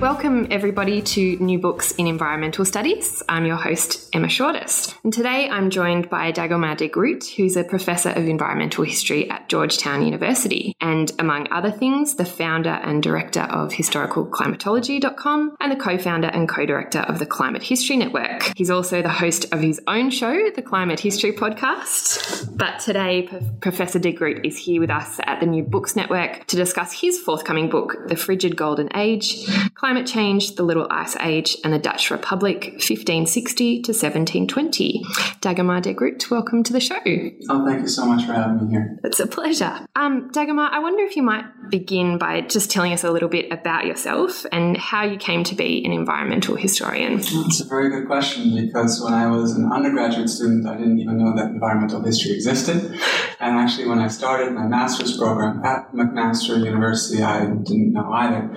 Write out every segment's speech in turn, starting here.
Welcome, everybody, to New Books in Environmental Studies. I'm your host, Emma Shortis. And today I'm joined by Dagomar Degroot, who's a professor of environmental history at Georgetown University, and among other things, the founder and director of historicalclimatology.com and the co founder and co director of the Climate History Network. He's also the host of his own show, the Climate History Podcast. But today, P- Professor Degroot is here with us at the New Books Network to discuss his forthcoming book, The Frigid Golden Age Climate Change, the Little Ice Age, and the Dutch Republic, 1560 to 1720. Dagmar Degroot, welcome to the show. Oh, thank you so much for having me here. It's a pleasure. Um, Dagomar, I wonder if you might begin by just telling us a little bit about yourself and how you came to be an environmental historian. It's a very good question because when I was an undergraduate student, I didn't even know that environmental history existed. And actually, when I started my master's program at McMaster University, I didn't know either.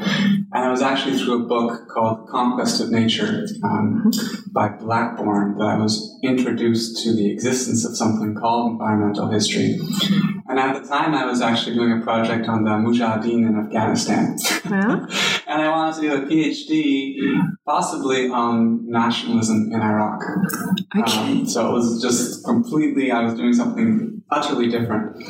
And it was actually through a book called Conquest of Nature um, by Blackbourn that I was introduced to the existence of something called environmental history. And at the time, I was actually doing a project on the Mujahideen in Afghanistan. Wow. and I wanted to do a PhD, possibly on nationalism in Iraq. Okay. Um, so it was just completely, I was doing something utterly different.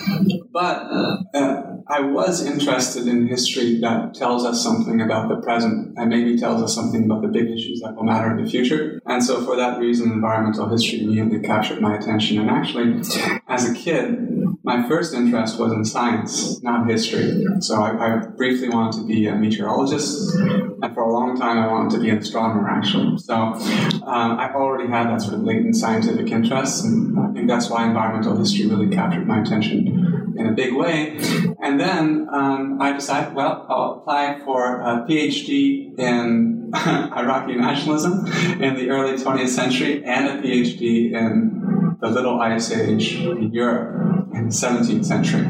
But uh, I was interested in history that tells us something about the present and maybe tells us something about the big issues that will matter in the future. And so for that reason, environmental history immediately captured my attention. And actually, as a kid, my first interest was in science, not history. So I, I briefly wanted to be a meteorologist, and for a long time I wanted to be an astronomer, actually. So um, I already had that sort of latent scientific interest, and I think that's why environmental history really captured my attention in a big way. And then um, I decided, well, I'll apply for a PhD in Iraqi nationalism in the early 20th century and a PhD in the Little Ice Age in Europe in the 17th century.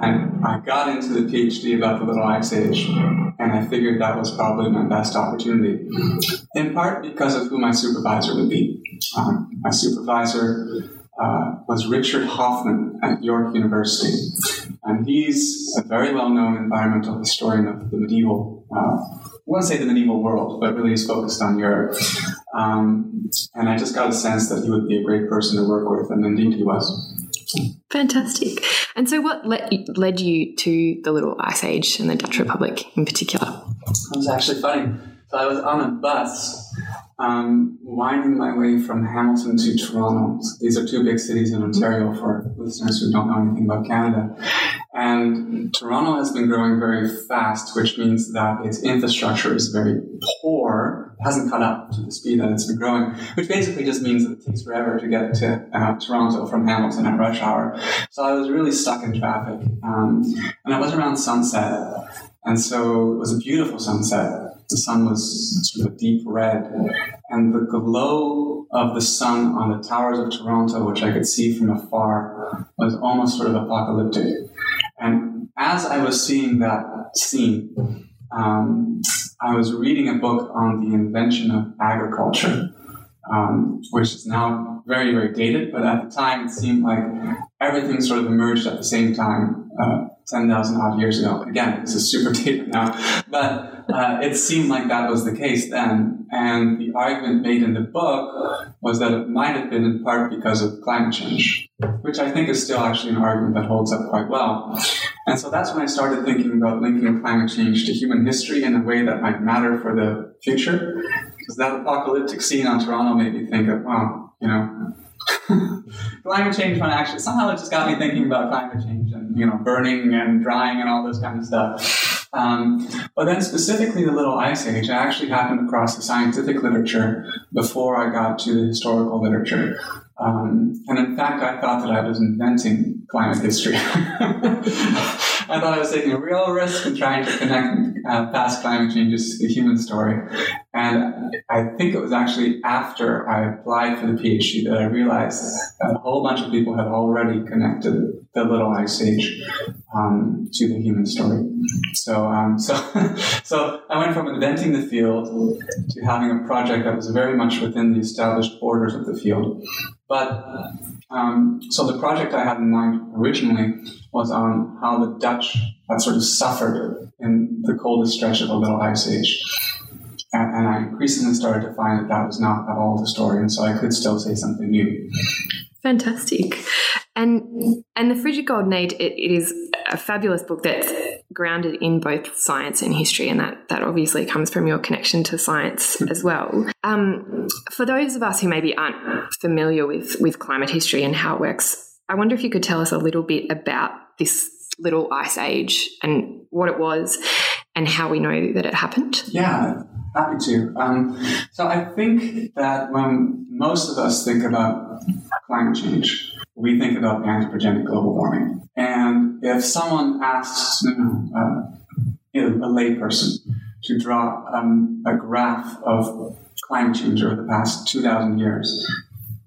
And I got into the PhD about the Little Ice Age, and I figured that was probably my best opportunity, in part because of who my supervisor would be. Um, my supervisor uh, was Richard Hoffmann at York University, and he's a very well-known environmental historian of the medieval. Uh, I want to say the medieval world, but really is focused on Europe. Um, and I just got a sense that he would be a great person to work with, and indeed he was. Fantastic. And so, what led, led you to the Little Ice Age and the Dutch Republic in particular? It was actually funny. So I was on a bus, um, winding my way from Hamilton to Toronto. So these are two big cities in Ontario for listeners who don't know anything about Canada. And Toronto has been growing very fast, which means that its infrastructure is very poor. Hasn't caught up to the speed that it's been growing, which basically just means that it takes forever to get to uh, Toronto from Hamilton at rush hour. So I was really stuck in traffic. Um, and I was around sunset. And so it was a beautiful sunset. The sun was sort of a deep red, and the glow of the sun on the towers of Toronto, which I could see from afar, was almost sort of apocalyptic. And as I was seeing that scene, um, I was reading a book on the invention of agriculture, um, which is now very, very dated, but at the time it seemed like everything sort of emerged at the same time. Uh, 10,000 odd years ago. Again, this is super dated now, but uh, it seemed like that was the case then. And the argument made in the book was that it might have been in part because of climate change, which I think is still actually an argument that holds up quite well. And so that's when I started thinking about linking climate change to human history in a way that might matter for the future. Because that apocalyptic scene on Toronto made me think of, well, you know, climate change when actually somehow it just got me thinking about climate change and you know burning and drying and all this kind of stuff. Um, but then specifically the Little Ice Age, I actually happened across the scientific literature before I got to the historical literature. Um, and in fact, I thought that I was inventing climate history. I thought I was taking a real risk in trying to connect uh, past climate changes to the human story. And I think it was actually after I applied for the PhD that I realized that a whole bunch of people had already connected the Little Ice Age um, to the human story. So, um, so, so I went from inventing the field to having a project that was very much within the established borders of the field. But um, so the project I had in mind originally was on how the Dutch had sort of suffered in the coldest stretch of the Little Ice Age. And, and I increasingly started to find that that was not at all the story, and so I could still say something new. Fantastic. And and the Frigid Golden Age, it, it is a fabulous book that's grounded in both science and history, and that that obviously comes from your connection to science as well. Um, for those of us who maybe aren't familiar with with climate history and how it works, I wonder if you could tell us a little bit about this little ice age and what it was, and how we know that it happened. Yeah, happy to. Um, so I think that when most of us think about climate change, we think about anthropogenic global warming. And if someone asks you know, uh, a layperson to draw um, a graph of climate change over the past 2,000 years,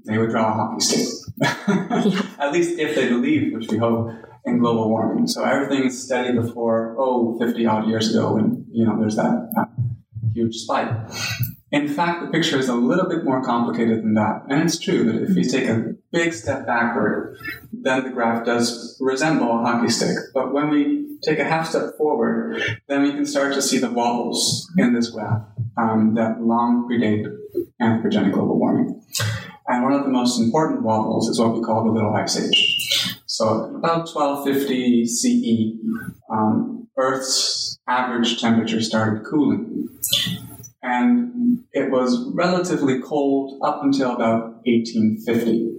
they would draw a hockey stick. At least if they believe, which we hope, in global warming. So everything is steady before, oh, 50 odd years ago and you know, there's that, that huge spike. In fact, the picture is a little bit more complicated than that. And it's true that if you take a big step backward, then the graph does resemble a hockey stick. But when we take a half step forward, then we can start to see the wobbles in this graph um, that long predate anthropogenic global warming. And one of the most important wobbles is what we call the Little Ice Age. So about 1250 CE, um, Earth's average temperature started cooling. And it was relatively cold up until about 1850.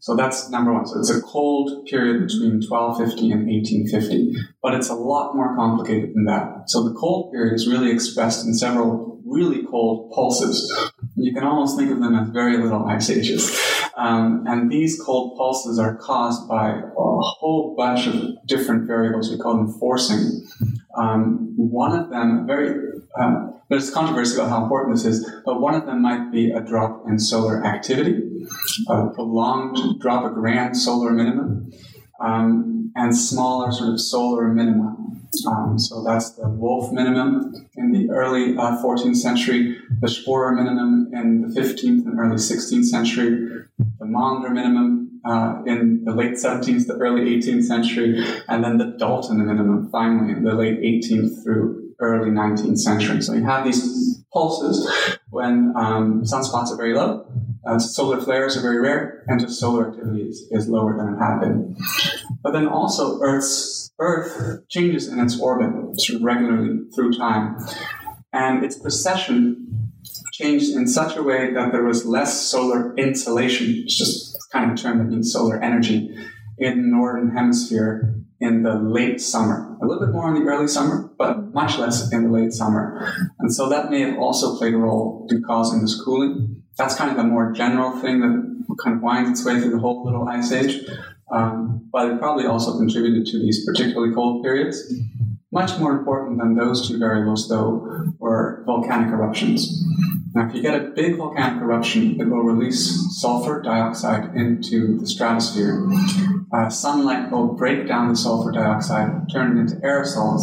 So that's number one. So it's a cold period between 1250 and 1850, but it's a lot more complicated than that. So the cold period is really expressed in several really cold pulses. You can almost think of them as very little ice ages. Um, and these cold pulses are caused by a whole bunch of different variables. We call them forcing. Um, one of them, very uh, there's controversy about how important this is, but one of them might be a drop in solar activity, a prolonged drop, a grand solar minimum, um, and smaller sort of solar minima. Um, so that's the Wolf minimum in the early uh, 14th century, the Sporer minimum in the 15th and early 16th century, the Maunder minimum uh, in the late 17th, the early 18th century, and then the Dalton minimum finally in the late 18th through early 19th century. So you have these pulses when um, sunspots are very low, uh, solar flares are very rare, and just solar activity is, is lower than it had been. But then also Earth's Earth changes in its orbit sort of regularly through time, and its precession changed in such a way that there was less solar insolation. It's just kind of a term that means solar energy in the northern hemisphere in the late summer. A little bit more in the early summer, but much less in the late summer. And so that may have also played a role in causing this cooling. That's kind of a more general thing that kind of winds its way through the whole little ice age. Um, but it probably also contributed to these particularly cold periods. Much more important than those two variables, though, were volcanic eruptions. Now, if you get a big volcanic eruption, it will release sulfur dioxide into the stratosphere. Uh, sunlight will break down the sulfur dioxide, turn it into aerosols.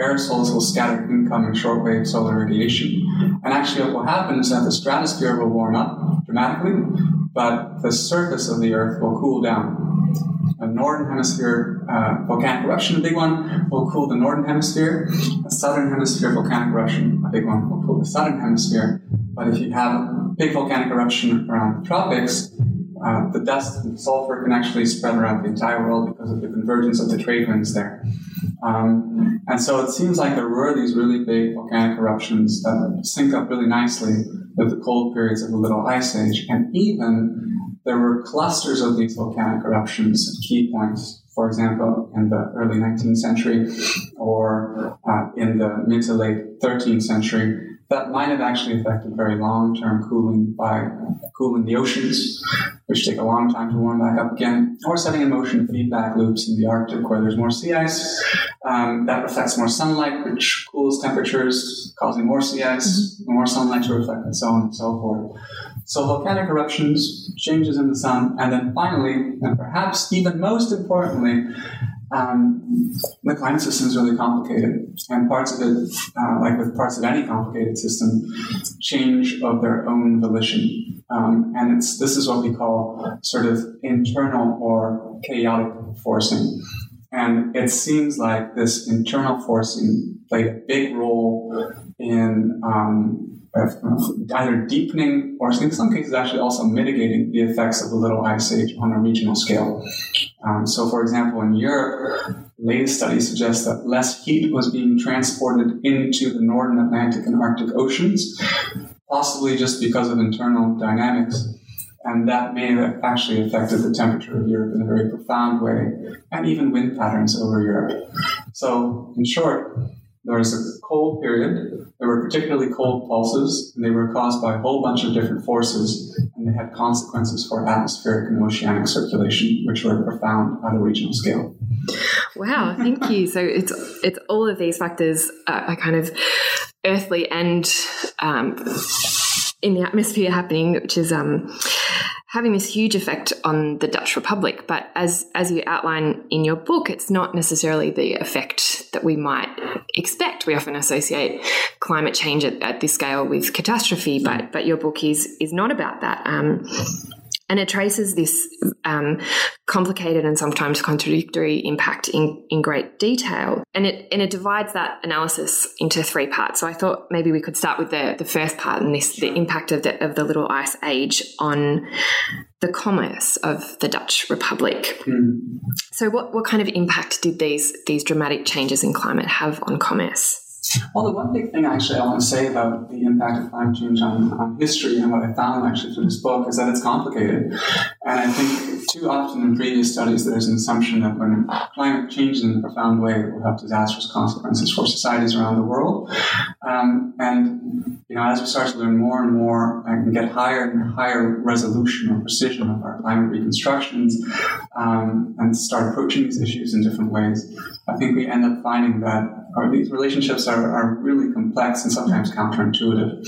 Aerosols will scatter incoming shortwave solar radiation. And actually, what will happen is that the stratosphere will warm up dramatically, but the surface of the Earth will cool down. A northern hemisphere uh, volcanic eruption, a big one, will cool the northern hemisphere. A southern hemisphere volcanic eruption, a big one, will cool the southern hemisphere. But if you have a big volcanic eruption around the tropics, uh, the dust and sulfur can actually spread around the entire world because of the convergence of the trade winds there. Um, and so it seems like there were these really big volcanic eruptions that sync up really nicely with the cold periods of the Little Ice Age. And even there were clusters of these volcanic eruptions at key points for example, in the early 19th century or uh, in the mid to late 13th century that might have actually affected very long term cooling by cooling the oceans, which take a long time to warm back up again, or setting in motion feedback loops in the Arctic where there's more sea ice. Um, that reflects more sunlight, which cools temperatures, causing more sea ice, mm-hmm. more sunlight to reflect, and so on and so forth. So volcanic eruptions, changes in the sun, and then finally, and perhaps even most importantly, um, the climate system is really complicated, and parts of it, uh, like with parts of any complicated system, change of their own volition. Um, and it's this is what we call sort of internal or chaotic forcing. And it seems like this internal forcing played a big role in um, either deepening or in some cases actually also mitigating the effects of the little ice age on a regional scale. Um, so, for example, in Europe, latest studies suggest that less heat was being transported into the northern Atlantic and Arctic oceans, possibly just because of internal dynamics. And that may have actually affected the temperature of Europe in a very profound way, and even wind patterns over Europe. So, in short, there was a cold period. There were particularly cold pulses, and they were caused by a whole bunch of different forces, and they had consequences for atmospheric and oceanic circulation, which were profound at a regional scale. Wow, thank you. So it's it's all of these factors are kind of earthly and um, in the atmosphere happening, which is um, having this huge effect on the Dutch Republic. But as as you outline in your book, it's not necessarily the effect that we might expect. We often associate climate change at, at this scale with catastrophe, but but your book is is not about that. Um, and it traces this um, complicated and sometimes contradictory impact in, in great detail. And it and it divides that analysis into three parts. So I thought maybe we could start with the, the first part and this the impact of the of the little ice age on the commerce of the Dutch Republic. Mm. So what, what kind of impact did these these dramatic changes in climate have on commerce? Well, the one big thing actually I want to say about the impact of climate change on, on history and what I found actually through this book is that it's complicated. And I think too often in previous studies there's an assumption that when climate changes in a profound way, it will have disastrous consequences for societies around the world. Um, and you know, as we start to learn more and more and get higher and higher resolution or precision of our climate reconstructions um, and start approaching these issues in different ways, I think we end up finding that or these relationships are, are really complex and sometimes counterintuitive.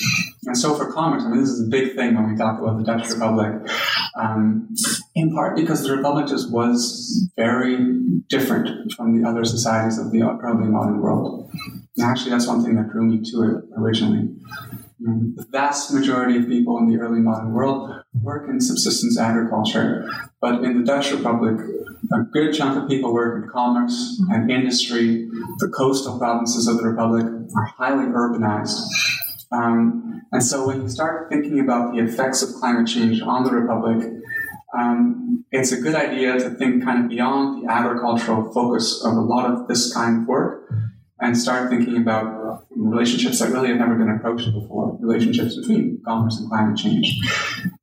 And so for commerce, I mean, this is a big thing when we talk about the Dutch Republic, um, in part because the Republic just was very different from the other societies of the early modern world. And actually, that's one thing that drew me to it originally. Um, the vast majority of people in the early modern world work in subsistence agriculture, but in the Dutch Republic, a good chunk of people work in commerce and industry. The coastal provinces of the Republic are highly urbanized. Um, and so when you start thinking about the effects of climate change on the Republic, um, it's a good idea to think kind of beyond the agricultural focus of a lot of this kind of work and start thinking about relationships that really have never been approached before, relationships between commerce and climate change.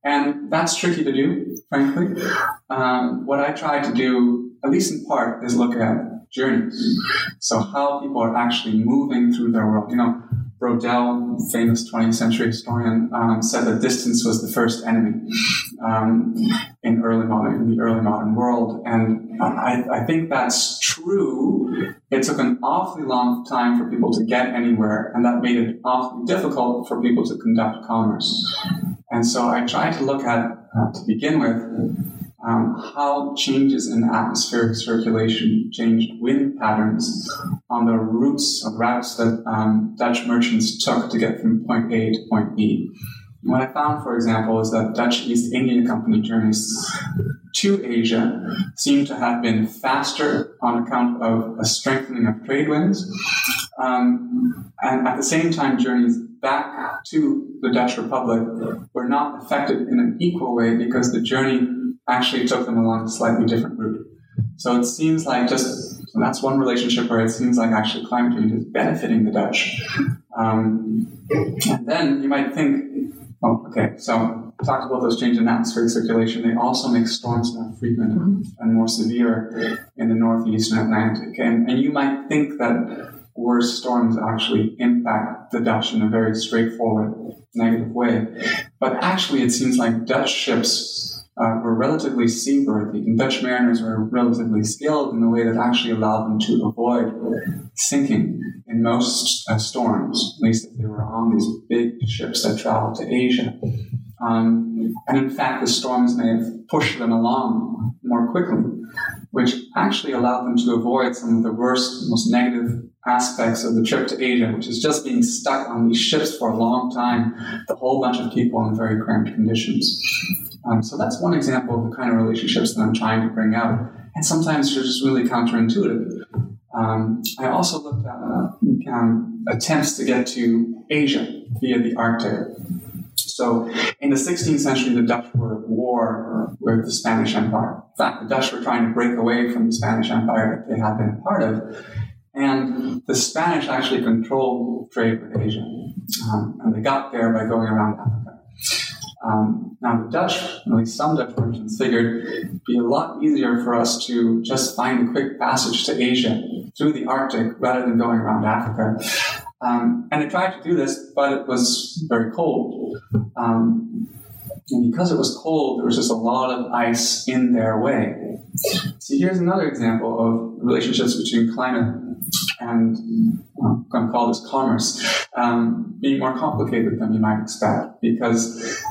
And that's tricky to do, frankly. Um, what I try to do, at least in part, is look at journeys. So how people are actually moving through their world. You know, Braudel, famous 20th century historian, um, said that distance was the first enemy um, in early modern in the early modern world, and I, I, think that's true. It took an awfully long time for people to get anywhere, and that made it awfully difficult for people to conduct commerce. And so I tried to look at, uh, to begin with, um, how changes in atmospheric circulation changed wind patterns on the routes of routes that um, Dutch merchants took to get from point A to point B. What I found, for example, is that Dutch East India Company journeys to Asia seem to have been faster on account of a strengthening of trade winds, um, and at the same time, journeys back to the Dutch Republic were not affected in an equal way because the journey actually took them along a slightly different route. So it seems like just that's one relationship where it seems like actually climate change is benefiting the Dutch. Um, and then you might think, oh, okay, so talked about those changes in atmospheric circulation. They also make storms more frequent and more severe in the northeastern Atlantic. And, and you might think that worse storms actually impact the Dutch in a very straightforward, negative way. But actually, it seems like Dutch ships uh, were relatively seaworthy, and Dutch mariners were relatively skilled in a way that actually allowed them to avoid sinking in most uh, storms, at least if they were on these big ships that traveled to Asia. Um, and in fact, the storms may have pushed them along more quickly, which actually allowed them to avoid some of the worst, most negative aspects of the trip to Asia, which is just being stuck on these ships for a long time, the whole bunch of people in very cramped conditions. Um, so that's one example of the kind of relationships that I'm trying to bring out. And sometimes they're just really counterintuitive. Um, I also looked at uh, um, attempts to get to Asia via the Arctic. So in the 16th century, the Dutch were at war with the Spanish Empire. In fact, the Dutch were trying to break away from the Spanish Empire that they had been a part of. And the Spanish actually controlled trade with Asia. Um, and they got there by going around. Um, now, the Dutch, at least some Dutch merchants, figured it'd be a lot easier for us to just find a quick passage to Asia through the Arctic rather than going around Africa. Um, and they tried to do this, but it was very cold. Um, and because it was cold, there was just a lot of ice in their way. So here's another example of relationships between climate and well, I'm going to call this commerce um, being more complicated than you might expect. Because,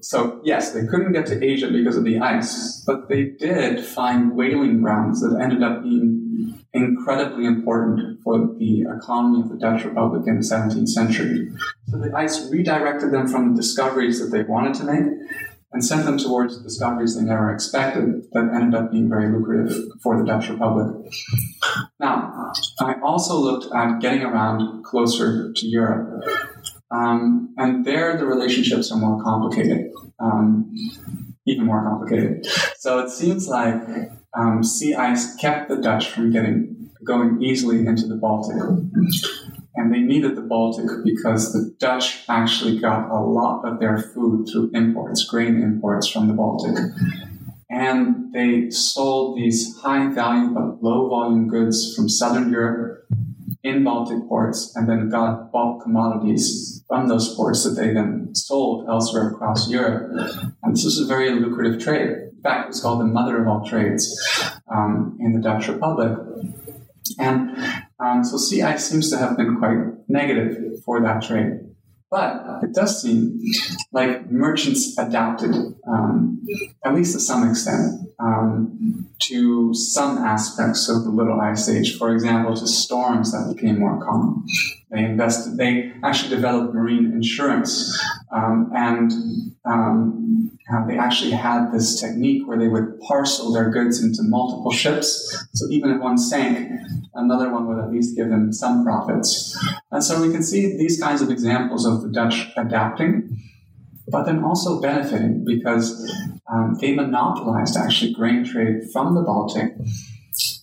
so yes, they couldn't get to Asia because of the ice, but they did find whaling grounds that ended up being incredibly important for the economy of the Dutch Republic in the 17th century. So the ice redirected them from the discoveries that they wanted to make and sent them towards discoveries they never expected that ended up being very lucrative for the Dutch Republic. Now, I also looked at getting around closer to Europe. Um, and there, the relationships are more complicated, um, even more complicated. So it seems like um, sea ice kept the Dutch from getting going easily into the Baltic. And they needed the Baltic because the Dutch actually got a lot of their food through imports, grain imports from the Baltic. And they sold these high value but low volume goods from Southern Europe in Baltic ports and then got bulk commodities from those ports that they then sold elsewhere across Europe. And this was a very lucrative trade. In fact, it's called the mother of all trades um, in the Dutch Republic. And um, so sea ice seems to have been quite negative for that trade. But it does seem like merchants adapted, um, at least to some extent, um, to some aspects of the Little Ice Age. For example, to storms that became more common. They invested. They actually developed marine insurance, um, and um, uh, they actually had this technique where they would parcel their goods into multiple ships. So even if one sank, another one would at least give them some profits. And so we can see these kinds of examples of the Dutch adapting, but then also benefiting because um, they monopolized actually grain trade from the Baltic.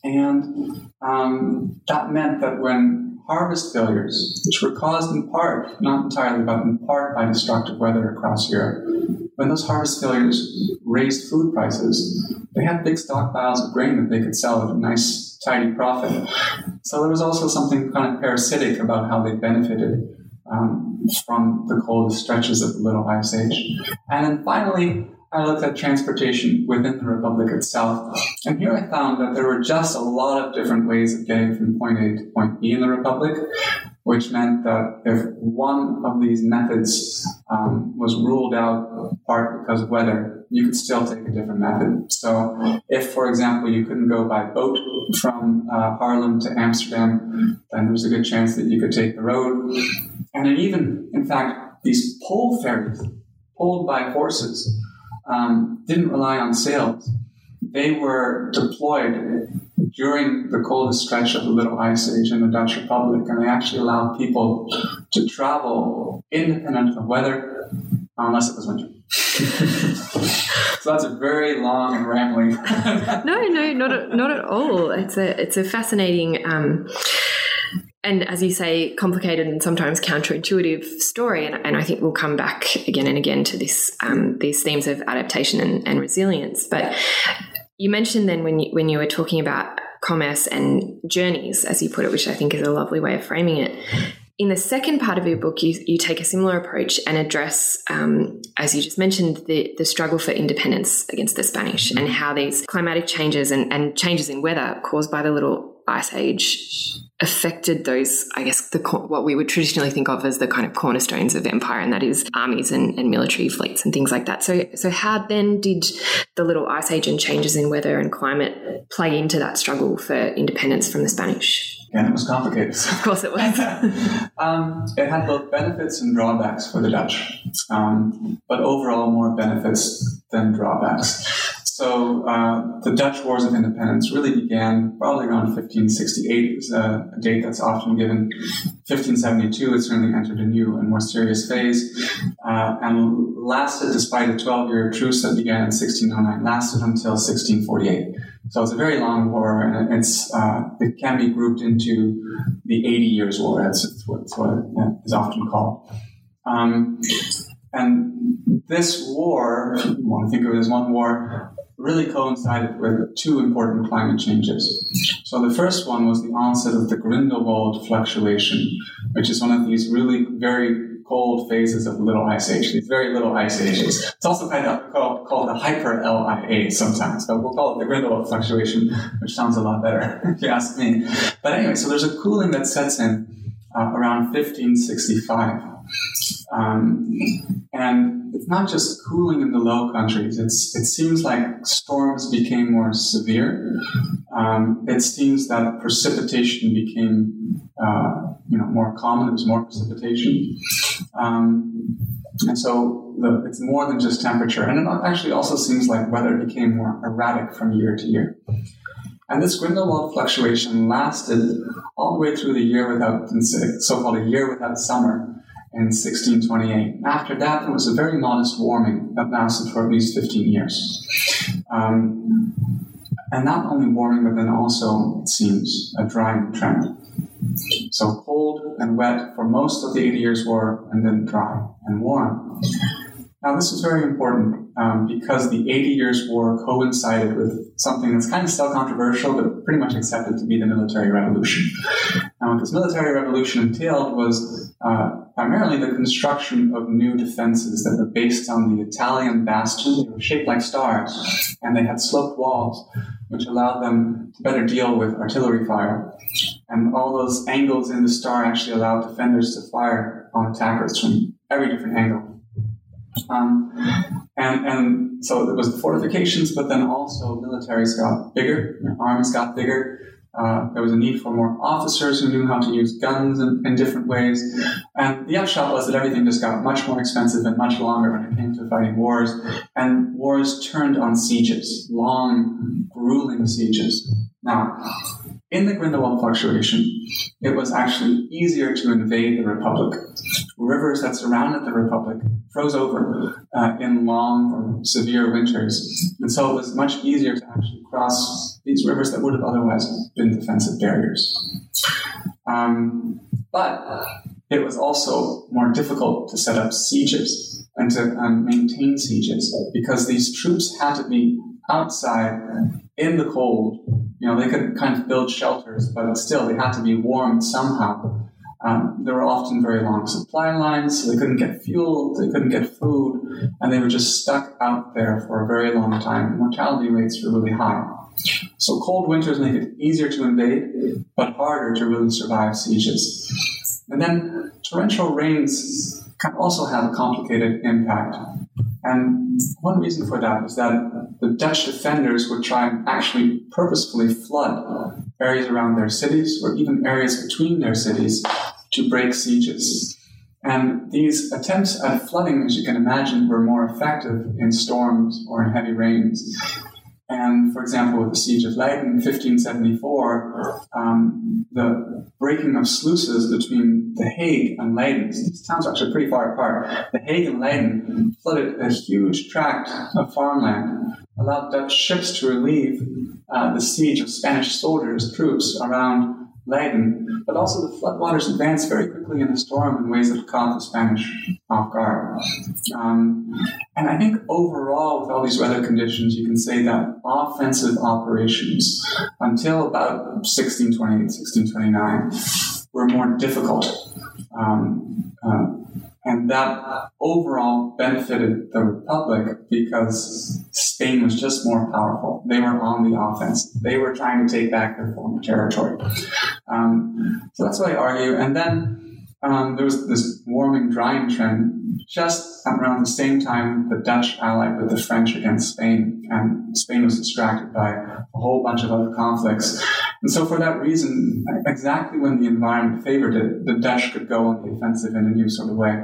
And um, that meant that when harvest failures, which were caused in part, not entirely, but in part by destructive weather across Europe, when those harvest failures raised food prices, they had big stockpiles of grain that they could sell at a nice, tidy profit. So there was also something kind of parasitic about how they benefited um, from the coldest stretches of the Little Ice Age. And then finally, I looked at transportation within the Republic itself. And here I found that there were just a lot of different ways of getting from point A to point B in the Republic, which meant that if one of these methods um, was ruled out, part because of weather, you could still take a different method. So, if, for example, you couldn't go by boat from uh, Haarlem to Amsterdam, then there's a good chance that you could take the road. And even, in fact, these pole ferries, pulled by horses, um, didn't rely on sails. They were deployed during the coldest stretch of the Little Ice Age in the Dutch Republic, and they actually allowed people to travel independent of weather, unless it was winter. so that's a very long and rambling. no, no, not at, not at all. It's a it's a fascinating. Um, and as you say, complicated and sometimes counterintuitive story. And, and I think we'll come back again and again to this um, these themes of adaptation and, and resilience. But you mentioned then when you, when you were talking about commerce and journeys, as you put it, which I think is a lovely way of framing it. In the second part of your book, you, you take a similar approach and address, um, as you just mentioned, the, the struggle for independence against the Spanish and how these climatic changes and, and changes in weather caused by the little ice age affected those, I guess, the what we would traditionally think of as the kind of cornerstones of empire, and that is armies and, and military fleets and things like that. So, so how then did the little ice age and changes in weather and climate play into that struggle for independence from the Spanish? And it was complicated. Of course, it was. um, it had both benefits and drawbacks for the Dutch, um, but overall more benefits than drawbacks. So uh, the Dutch Wars of Independence really began probably around 1568. It's a, a, date that's often given. 1572, it certainly entered a new and more serious phase, uh, and lasted despite a 12-year truce that began in 1609, lasted until 1648. So it's a very long war, and it's uh, it can be grouped into the 80 Years' War. That's that's what it is often called. Um, and this war, if you want to think of it as one war, really coincided with two important climate changes. So the first one was the onset of the Grindelwald fluctuation, which is one of these really very cold phases of little ice age, these very little ice ages. It's also kind of called, called the hyper LIA sometimes, but we'll call it the Grindelwald fluctuation, which sounds a lot better if you ask me. But anyway, so there's a cooling that sets in uh, around 1565. Um, and it's not just cooling in the low countries. It's, it seems like storms became more severe. Um, it seems that precipitation became, uh, you know, more common. It was more precipitation. Um, and so the, it's more than just temperature. And it actually also seems like weather became more erratic from year to year. And this Grindelwald fluctuation lasted all the way through the year without, so-called a year without summer in 1628. After that, there was a very modest warming that lasted for at least 15 years. Um, and not only warming, but then also, it seems, a drying trend. So cold and wet for most of the 80 years war, and then dry and warm. Now, this is very important um, because the 80 Years' War coincided with something that's kind of still controversial, but pretty much accepted to be the military revolution. Now, what this military revolution entailed was uh, primarily the construction of new defenses that were based on the Italian bastion. They were shaped like stars, and they had sloped walls, which allowed them to better deal with artillery fire. And all those angles in the star actually allowed defenders to fire on attackers from every different angle. Um, and, and so it was the fortifications, but then also militaries got bigger, armies got bigger. Uh, there was a need for more officers who knew how to use guns in, in, different ways. And the upshot was that everything just got much more expensive and much longer when it came to fighting wars. And wars turned on sieges, long, grueling sieges. Now, in the Grindelwald fluctuation, it was actually easier to invade the Republic. Rivers that surrounded the Republic froze over uh, in long or severe winters. And so it was much easier to actually cross these rivers that would have otherwise been defensive barriers. Um, but it was also more difficult to set up sieges and to um, maintain sieges because these troops had to be outside in the cold. You know, they could kind of build shelters, but still they had to be warmed somehow. Um, there were often very long supply lines, so they couldn't get fuel, they couldn't get food, and they were just stuck out there for a very long time. Mortality rates were really high. So cold winters make it easier to invade, but harder to really survive sieges. And then torrential rains can also have a complicated impact. And one reason for that is that the Dutch defenders would try and actually purposefully flood areas around their cities or even areas between their cities to break sieges. And these attempts at flooding, as you can imagine, were more effective in storms or in heavy rains. And for example, with the siege of Leiden in 1574, um, the breaking of sluices between The Hague and Leiden, these towns are actually pretty far apart, The Hague and Leiden flooded a huge tract of farmland, allowed Dutch ships to relieve uh, the siege of Spanish soldiers, troops around Leiden, but also the floodwaters advanced very quickly in a storm in ways that caught the Spanish off guard. Um, and I think overall, with all these weather conditions, you can say that offensive operations until about 1628, 1629 were more difficult. Um, uh, and that overall benefited the Republic because Spain was just more powerful. They were on the offense. They were trying to take back their former territory. Um, so that's what I argue. And then um, there was this warming, drying trend just around the same time the Dutch allied with the French against Spain, and Spain was distracted by a whole bunch of other conflicts. And so, for that reason, exactly when the environment favored it, the Dutch could go on the offensive in a new sort of way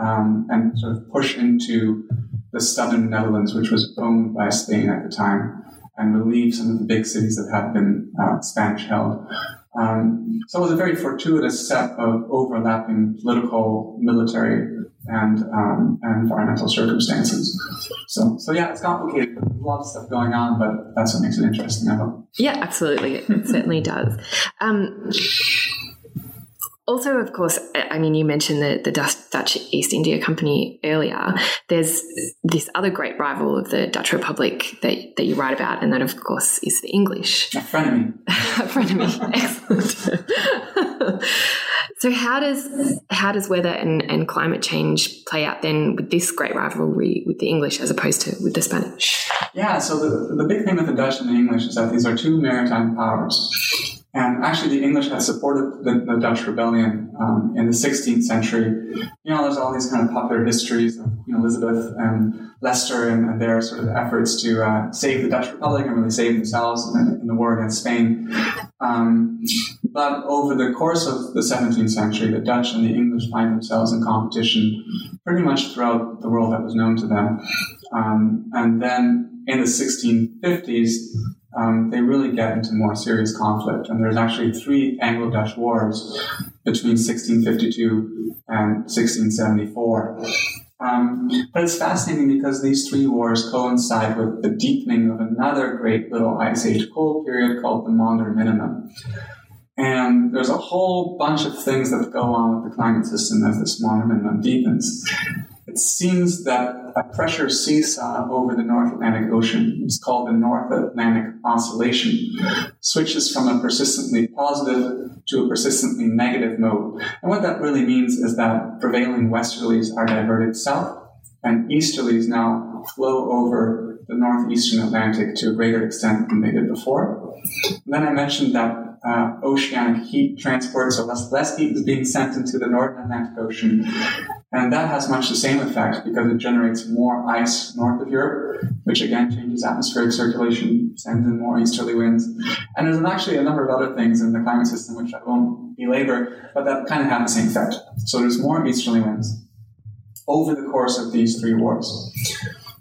um, and sort of push into the southern Netherlands, which was owned by Spain at the time, and relieve some of the big cities that had been uh, Spanish held. Um, so it was a very fortuitous set of overlapping political, military, and, um, environmental circumstances. So, so yeah, it's complicated. A lot of stuff going on, but that's what makes it interesting, I hope. Yeah, absolutely. It certainly does. Um, also, of course, I mean, you mentioned the, the Dutch East India Company earlier. There's this other great rival of the Dutch Republic that, that you write about, and that, of course, is the English. A frenemy. a frenemy. Excellent. so, how does how does weather and, and climate change play out then with this great rivalry with the English as opposed to with the Spanish? Yeah. So the the big thing with the Dutch and the English is that these are two maritime powers. And actually, the English had supported the, the Dutch rebellion um, in the 16th century. You know, there's all these kind of popular histories of Queen Elizabeth and Leicester and, and their sort of efforts to uh, save the Dutch Republic and really save themselves in, in the war against Spain. Um, but over the course of the 17th century, the Dutch and the English find themselves in competition pretty much throughout the world that was known to them. Um, and then in the 1650s, um, they really get into more serious conflict. And there's actually three Anglo Dutch wars between 1652 and 1674. Um, but it's fascinating because these three wars coincide with the deepening of another great little Ice Age cold period called the Maunder Minimum. And there's a whole bunch of things that go on with the climate system as this Maunder Minimum deepens. It seems that a pressure seesaw over the North Atlantic Ocean, it's called the North Atlantic Oscillation, switches from a persistently positive to a persistently negative mode. And what that really means is that prevailing westerlies are diverted south, and easterlies now flow over the northeastern Atlantic to a greater extent than they did before. And then I mentioned that uh, oceanic heat transport, so less, less heat is being sent into the Northern Atlantic Ocean. And that has much the same effect because it generates more ice north of Europe, which again changes atmospheric circulation, sends in more easterly winds. And there's actually a number of other things in the climate system which I won't belabor, but that kind of have the same effect. So there's more easterly winds over the course of these three wars.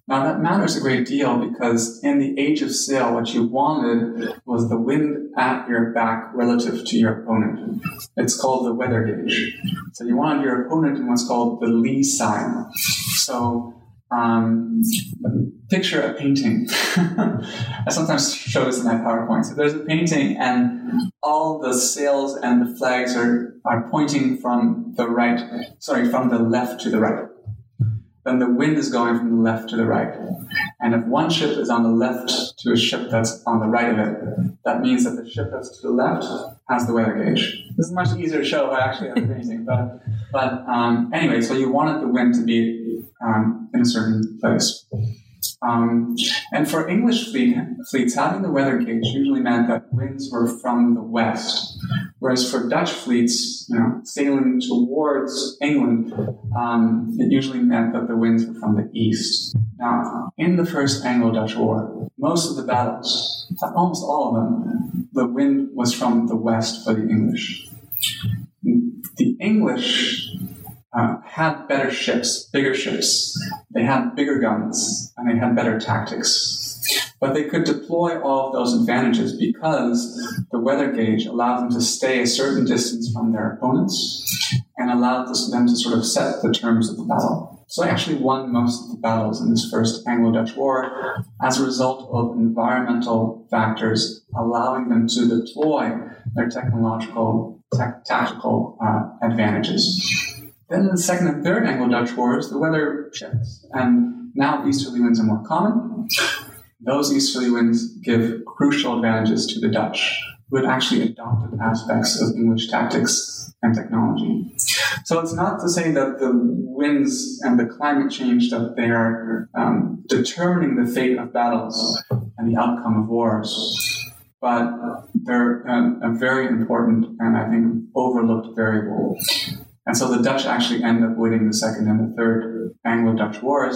Now that matters a great deal because in the age of sail, what you wanted was the wind at your back relative to your opponent. It's called the weather gauge. So you wanted your opponent in what's called the lee side. So um, picture a painting. I sometimes show this in my PowerPoint. So there's a painting, and all the sails and the flags are, are pointing from the right, sorry, from the left to the right then the wind is going from the left to the right. And if one ship is on the left to a ship that's on the right of it, that means that the ship that's to the left has the weather gauge. This is much easier to show I actually anything. But, but um, anyway, so you wanted the wind to be um, in a certain place. Um, and for English fleet, fleets, having the weather gauge usually meant that winds were from the west. Whereas for Dutch fleets, you know, sailing towards England, um, it usually meant that the winds were from the east. Now, in the First Anglo-Dutch War, most of the battles, almost all of them, the wind was from the west for the English. The English uh, had better ships, bigger ships. They had bigger guns, and they had better tactics. But they could deploy all of those advantages because the weather gauge allowed them to stay a certain distance from their opponents and allowed them to sort of set the terms of the battle. So they actually won most of the battles in this first Anglo-Dutch War as a result of environmental factors allowing them to deploy their technological, tactical uh, advantages. Then in the Second and Third Anglo-Dutch Wars, the weather shifts, and now easterly winds are more common. Those easterly winds give crucial advantages to the Dutch, who had actually adopted aspects of English tactics and technology. So it's not to say that the winds and the climate change that they are um, determining the fate of battles and the outcome of wars, but they're a, a very important and I think overlooked variable. And so the Dutch actually end up winning the second and the third Anglo Dutch Wars.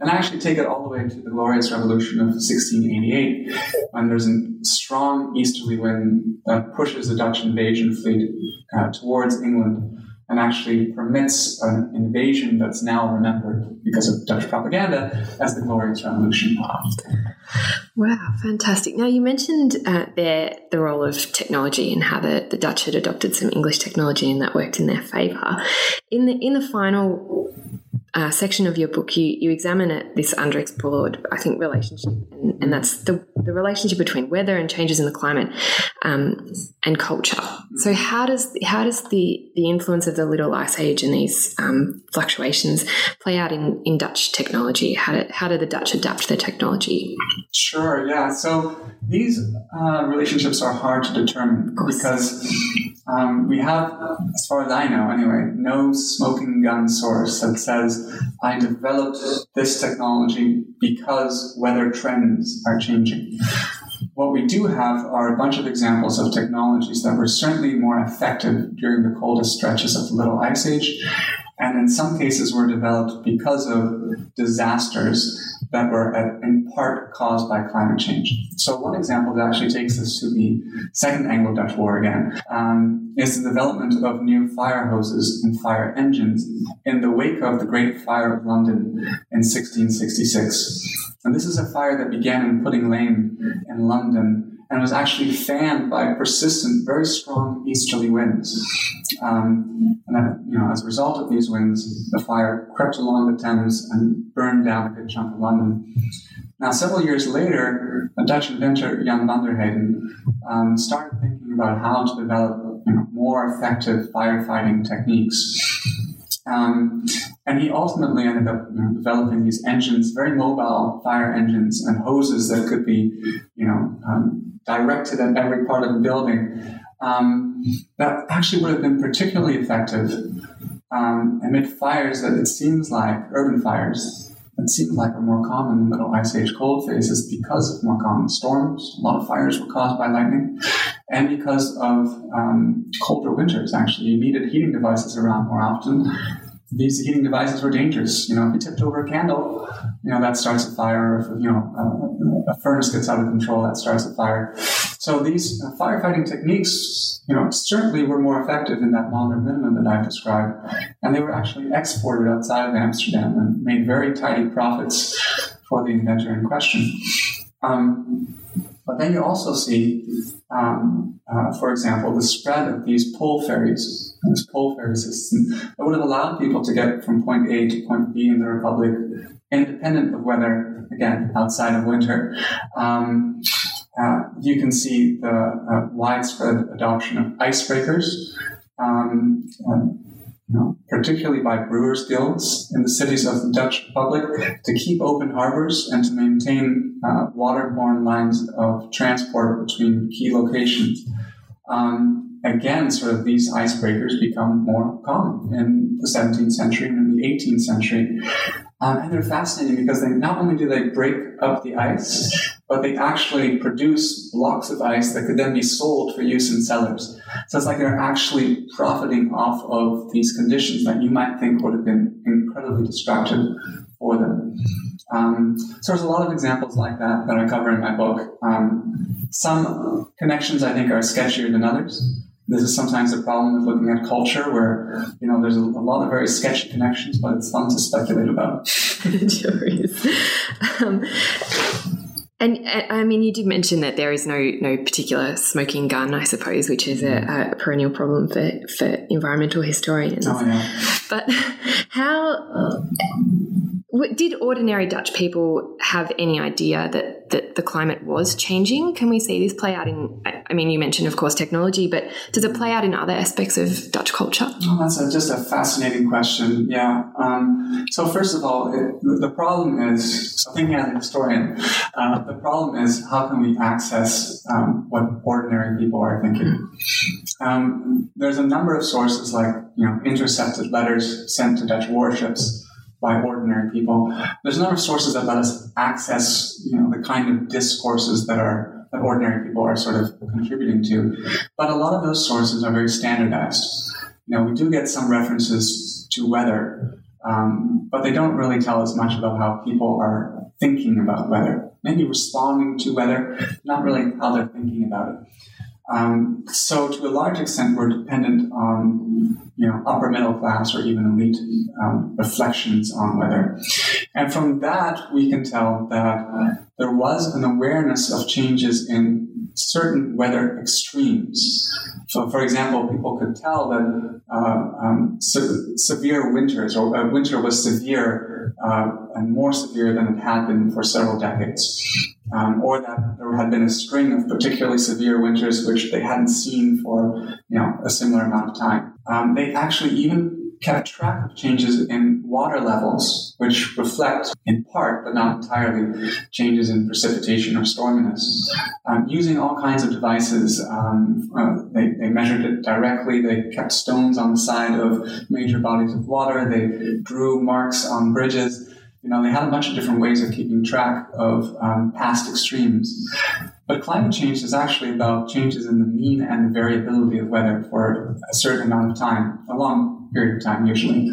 And I actually take it all the way to the Glorious Revolution of 1688, when there's a strong easterly wind that pushes the Dutch invasion fleet uh, towards England and actually permits an invasion that's now remembered because of Dutch propaganda as the Glorious Revolution. Wow, fantastic. Now, you mentioned uh, there the role of technology and how the, the Dutch had adopted some English technology and that worked in their favour. In the, in the final uh, section of your book, you, you examine it, this underexplored, I think, relationship, and, and, that's the, the relationship between weather and changes in the climate um, and culture. So, how does how does the, the influence of the Little Ice Age and these um, fluctuations play out in, in Dutch technology? How do, how do the Dutch adapt their technology? Sure, yeah. So, these uh, relationships are hard to determine because um, we have, as far as I know anyway, no smoking gun source that says, I developed this technology because weather trends are changing. What we do have are a bunch of examples of technologies that were certainly more effective during the coldest stretches of the Little Ice Age, and in some cases were developed because of disasters that were in part caused by climate change. So one example that actually takes us to the Second Anglo-Dutch War again um, is the development of new fire hoses and fire engines in the wake of the Great Fire of London in 1666. And this is a fire that began in Pudding Lane in London and was actually fanned by persistent, very strong easterly winds. Um, and then, you know, as a result of these winds, the fire crept along the Thames and burned down a good chunk of London. Now, several years later, a Dutch inventor, Jan van der um, started thinking about how to develop you know, more effective firefighting techniques. Um, and he ultimately ended up you know, developing these engines, very mobile fire engines and hoses that could be, you know, um, directed at every part of the building, um, that actually would have been particularly effective um, amid fires that it seems like, urban fires, that seem like are more common in Little Ice Age cold phases because of more common storms. A lot of fires were caused by lightning, and because of um, colder winters, actually. You needed heating devices around more often these heating devices were dangerous. You know, if you tipped over a candle, you know, that starts a fire. If, you know, a, a furnace gets out of control, that starts a fire. So these uh, firefighting techniques, you know, certainly were more effective in that Maunder minimum that I've described. And they were actually exported outside of Amsterdam and made very tidy profits for the inventor in question. Um, but then you also see, um, uh, for example, the spread of these pole ferries this pole ferry system that would have allowed people to get from point A to point B in the Republic, independent of weather, again, outside of winter. Um, uh, you can see the uh, widespread adoption of icebreakers, um, know, particularly by brewers' guilds in the cities of the Dutch Republic, to keep open harbors and to maintain uh, waterborne lines of transport between key locations. Um, again, sort of these icebreakers become more common in the 17th century and in the 18th century. Um, and they're fascinating because they not only do they break up the ice, but they actually produce blocks of ice that could then be sold for use in cellars. So it's like they're actually profiting off of these conditions that you might think would have been incredibly destructive for them. Um, so there's a lot of examples like that that I cover in my book. Um, some connections I think are sketchier than others this is sometimes a problem with looking at culture where you know there's a, a lot of very sketchy connections but it's fun to speculate about sure is um, and I mean, you did mention that there is no no particular smoking gun, I suppose, which is a, a perennial problem for, for environmental historians. Oh, yeah. But how did ordinary Dutch people have any idea that, that the climate was changing? Can we see this play out in, I mean, you mentioned, of course, technology, but does it play out in other aspects of Dutch culture? Oh, that's a, just a fascinating question. Yeah. Um, so, first of all, it, the problem is, so thinking as a historian, uh, the problem is how can we access um, what ordinary people are thinking? Um, there's a number of sources like, you know, intercepted letters sent to Dutch warships by ordinary people. There's a number of sources that let us access, you know, the kind of discourses that are that ordinary people are sort of contributing to. But a lot of those sources are very standardized. You know, we do get some references to weather, um, but they don't really tell us much about how people are thinking about weather. Maybe responding to weather, not really how they're thinking about it. Um, so to a large extent, we're dependent on you know upper middle class or even elite um, reflections on weather, and from that we can tell that there was an awareness of changes in certain weather extremes. So, for example, people could tell that uh, um, se- severe winters or uh, winter was severe uh, and more severe than it had been for several decades um, or that there had been a string of particularly severe winters which they hadn't seen for you know a similar amount of time. Um, they actually even kept track of changes in water levels, which reflect in part, but not entirely, changes in precipitation or storminess. Um, using all kinds of devices, um, uh, they, they, measured it directly. They kept stones on the side of major bodies of water. They drew marks on bridges you know, they had a bunch of different ways of keeping track of um, past extremes. But climate change is actually about changes in the mean and the variability of weather for a certain amount of time, a long period of time usually.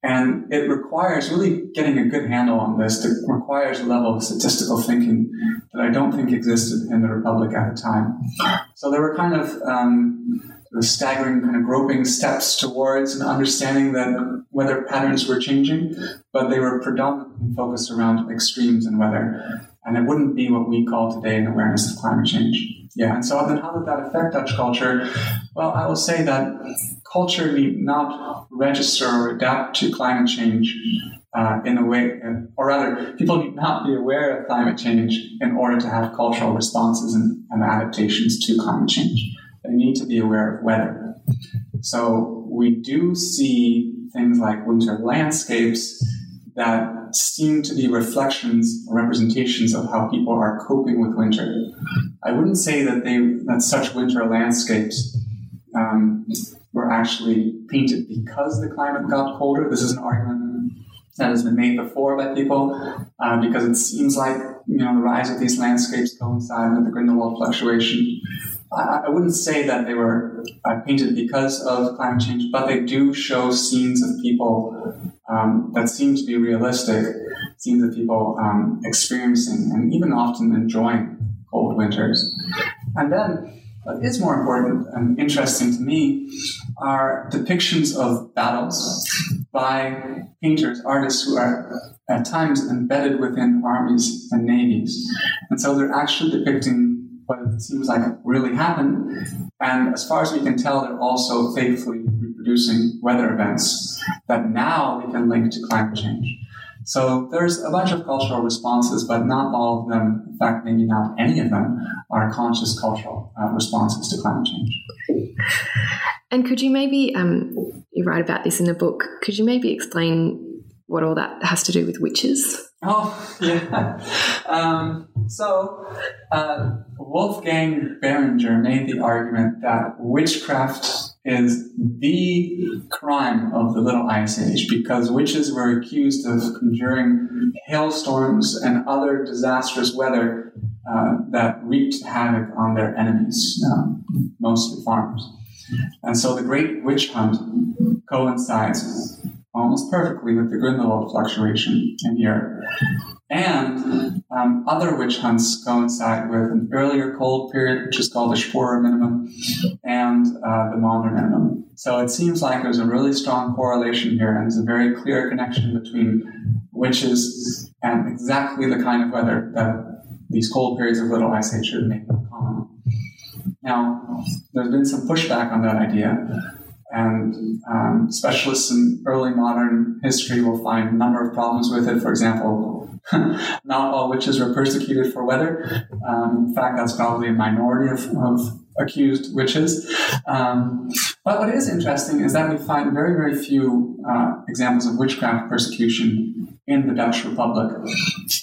And it requires really getting a good handle on this. It requires a level of statistical thinking that I don't think existed in the Republic at the time. So there were kind of um, the staggering, kind of groping steps towards an understanding that weather patterns were changing, but they were predominantly focused around extremes in weather. And it wouldn't be what we call today an awareness of climate change. Yeah, and so then how did that affect Dutch culture? Well, I will say that culture need not register or adapt to climate change uh, in a way, or rather, people need not be aware of climate change in order to have cultural responses and, and adaptations to climate change they need to be aware of weather. So we do see things like winter landscapes that seem to be reflections or representations of how people are coping with winter. I wouldn't say that they that such winter landscapes um, were actually painted because the climate got colder. This is an argument that has been made before by people uh, because it seems like you know the rise of these landscapes coincide with the Grindelwald fluctuation. I, wouldn't say that they were uh, painted because of climate change, but they do show scenes of people um, that seem to be realistic, scenes of people um, experiencing and even often enjoying cold winters. And then, what is more important and interesting to me are depictions of battles by painters, artists who are at times embedded within armies and navies. And so they're actually depicting what it seems like really happened. And as far as we can tell, they're also faithfully reproducing weather events that now we can link to climate change. So there's a bunch of cultural responses, but not all of them, in fact, maybe not any of them, are conscious cultural uh, responses to climate change. And could you maybe, um, you write about this in the book, could you maybe explain what all that has to do with witches? Oh, yeah. Um, so, uh, Wolfgang Behringer made the argument that witchcraft is the crime of the Little Ice Age because witches were accused of conjuring hailstorms and other disastrous weather uh, that wreaked havoc on their enemies, um, mostly farmers. And so the Great Witch Hunt coincides almost perfectly with the Grindelwald fluctuation in Europe. And um, other witch hunts coincide with an earlier cold period, which is called the Sporer minimum, and uh, the Maunder minimum. So it seems like there's a really strong correlation here, and there's a very clear connection between witches and exactly the kind of weather that these cold periods of little ice age should make common. Now, there's been some pushback on that idea. And um, specialists in early modern history will find a number of problems with it. For example, not all witches were persecuted for weather. Um, in fact, that's probably a minority of, of accused witches. Um, but what is interesting is that we find very, very few uh, examples of witchcraft persecution in the Dutch Republic.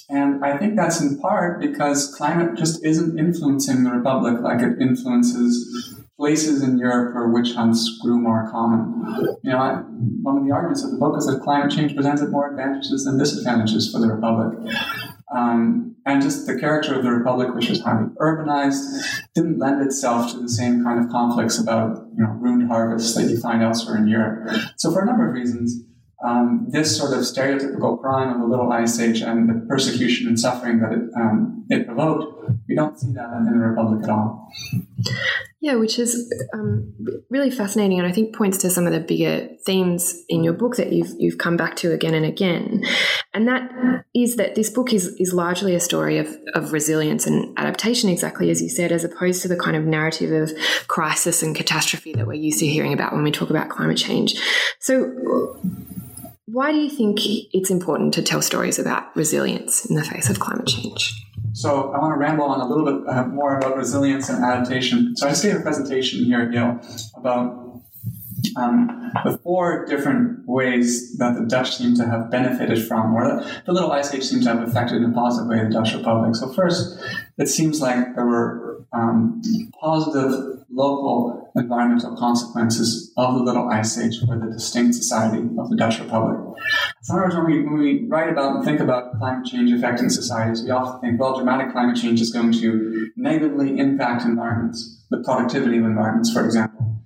And I think that's in part because climate just isn't influencing the Republic like it influences places in Europe where witch hunts grew more common. You know, I, one of the arguments of the book is that climate change presented more advantages than disadvantages for the Republic. Um, and just the character of the Republic, which was highly urbanized, didn't lend itself to the same kind of conflicts about you know, ruined harvests that you find elsewhere in Europe. So, for a number of reasons, um, this sort of stereotypical crime of the Little Ice Age and the persecution and suffering that it, um, it provoked, we don't see that in the Republic at all. Yeah, which is um, really fascinating, and I think points to some of the bigger themes in your book that you've you've come back to again and again, and that is that this book is is largely a story of of resilience and adaptation, exactly as you said, as opposed to the kind of narrative of crisis and catastrophe that we're used to hearing about when we talk about climate change. So. Why do you think it's important to tell stories about resilience in the face of climate change? So I want to ramble on a little bit uh, more about resilience and adaptation. So I just gave a presentation here at Yale about um, the four different ways that the Dutch seem to have benefited from, or that the Little Ice Age seems to have affected in a positive way the Dutch Republic. So first, it seems like there were um, positive local environmental consequences of the Little Ice Age for the distinct society of the Dutch Republic. Sometimes when we, when we write about and think about climate change affecting societies, we often think, well, dramatic climate change is going to negatively impact environments, the productivity of environments, for example.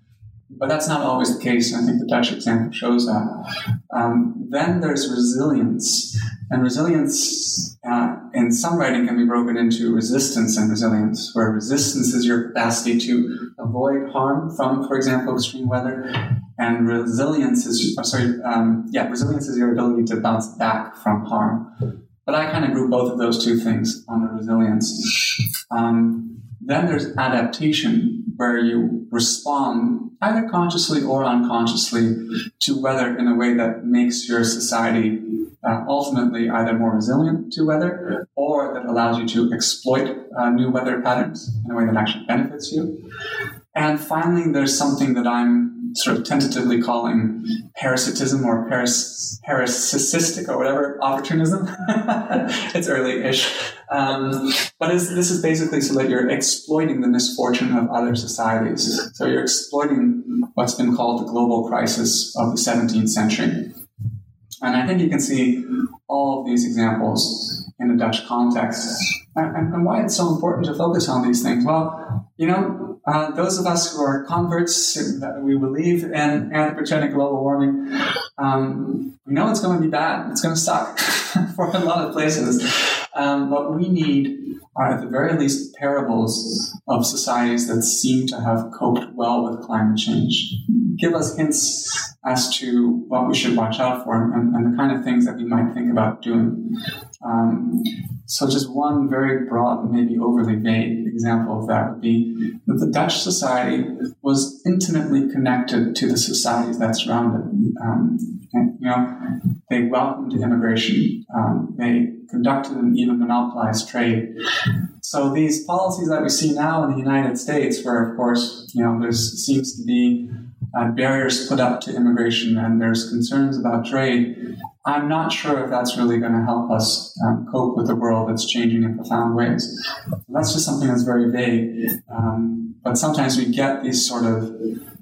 But that's not always the case, and I think the Dutch example shows that. Um, then there's resilience, and resilience uh, in some writing can be broken into resistance and resilience, where resistance is your capacity to avoid harm from, for example, extreme weather, and resilience is oh, sorry, um, yeah, resilience is your ability to bounce back from harm. But I kind of group both of those two things under resilience. Um, then there's adaptation, where you respond either consciously or unconsciously to weather in a way that makes your society uh, ultimately either more resilient to weather or that allows you to exploit uh, new weather patterns in a way that actually benefits you. And finally, there's something that I'm sort of tentatively calling parasitism or paras- parasitic or whatever, opportunism. it's early-ish. Um, but this is basically so that you're exploiting the misfortune of other societies. So you're exploiting what's been called the global crisis of the 17th century. And I think you can see all of these examples in the Dutch context. And, and why it's so important to focus on these things? Well, you know, uh, those of us who are converts, that we believe in anthropogenic global warming, um, we know it's going to be bad. It's going to suck for a lot of places. Um, what we need are, at the very least, parables of societies that seem to have coped well with climate change. Give us hints as to what we should watch out for and, and the kind of things that we might think about doing. Um, so, just one very broad, maybe overly vague example of that would be that the Dutch society was intimately connected to the societies that surrounded. Um, and, you know, they welcomed immigration. Um, they conducted and even monopolized trade. So these policies that we see now in the United States, where of course, you know, there seems to be uh, barriers put up to immigration and there's concerns about trade, I'm not sure if that's really going to help us um, cope with a world that's changing in profound ways. That's just something that's very vague. Um, but sometimes we get these sort of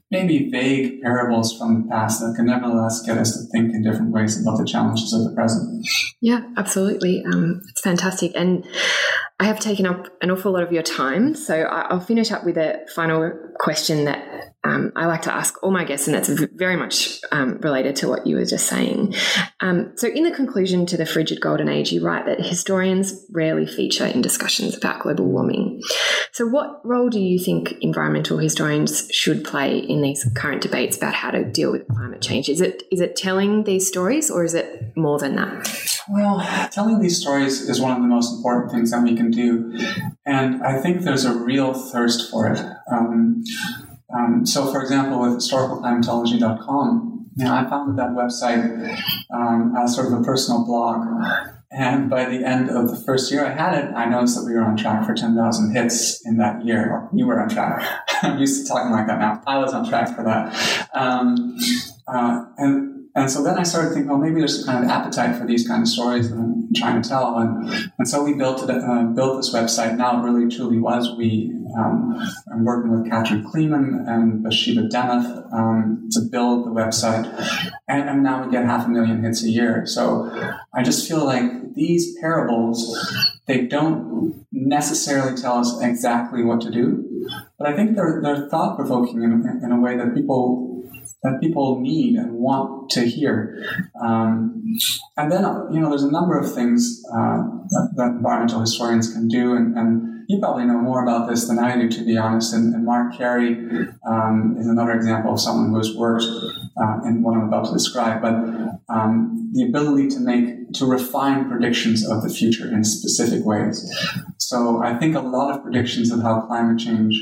maybe vague parables from the past that can nevertheless get us to think in different ways about the challenges of the present. Yeah, absolutely. Um, it's fantastic. And I have taken up an awful lot of your time. So I'll finish up with a final question that um, I like to ask all my guests, and that's very much um, related to what you were just saying. Um, so, in the conclusion to the frigid golden age, you write that historians rarely feature in discussions about global warming. So, what role do you think environmental historians should play in these current debates about how to deal with climate change? Is it is it telling these stories, or is it more than that? Well, telling these stories is one of the most important things that we can do, and I think there's a real thirst for it. Um, so, for example, with historicalclimatology.com, you I founded that website um, as sort of a personal blog. And by the end of the first year I had it, I noticed that we were on track for 10,000 hits in that year. You were on track. I'm used to talking like that now. I was on track for that. Um, uh, and and so then I started thinking, well, maybe there's some kind of appetite for these kind of stories that I'm trying to tell. And, and so we built it, uh, built this website. Now it really truly was we. Um, I'm working with Katrin Kleemann and Bathsheba Demuth um, to build the website. And, and now we get half a million hits a year. So I just feel like these parables, they don't necessarily tell us exactly what to do, but I think they're, they're thought provoking in, in a way that people that people need and want to hear. Um, and then, you know, there's a number of things uh, that, that, environmental historians can do, and, and, you probably know more about this than I do, to be honest. And, and Mark Carey um, is another example of someone who has worked uh, in what I'm about to describe. But um, the ability to make to refine predictions of the future in specific ways. So I think a lot of predictions of how climate change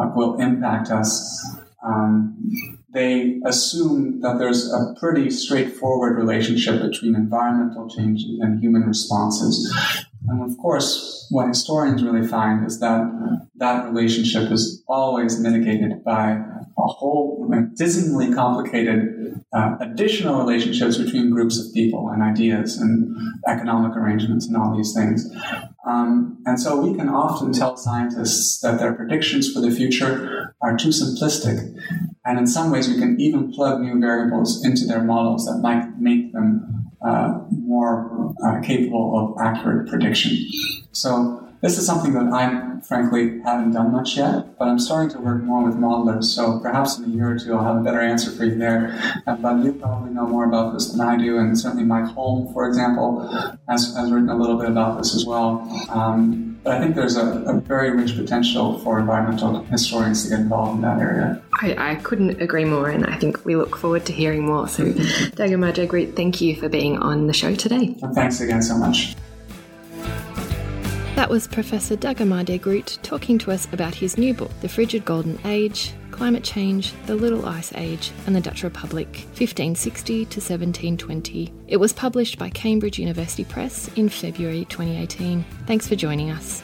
uh, will impact us. Um, they assume that there's a pretty straightforward relationship between environmental changes and human responses. And of course, what historians really find is that that relationship is always mitigated by a whole dismally complicated uh, additional relationships between groups of people and ideas and economic arrangements and all these things. Um, and so we can often tell scientists that their predictions for the future are too simplistic. And in some ways, we can even plug new variables into their models that might make them uh, more uh, capable of accurate prediction. So this is something that I frankly haven't done much yet, but I'm starting to work more with modelers. So perhaps in a year or two, I'll have a better answer for you there. Uh, but you probably know more about this than I do, and certainly Mike Hulme, for example, has, has written a little bit about this as well. Um, but I think there's a, a, very rich potential for environmental historians to get involved in that area. I, I couldn't agree more, and I think we look forward to hearing more. So, Dagomar Degroot, thank you for being on the show today. And thanks again so much. That was Professor Dagomar Degroot talking to us about his new book, The Frigid Golden Age Climate Change, the Little Ice Age, and the Dutch Republic, 1560 to 1720. It was published by Cambridge University Press in February 2018. Thanks for joining us.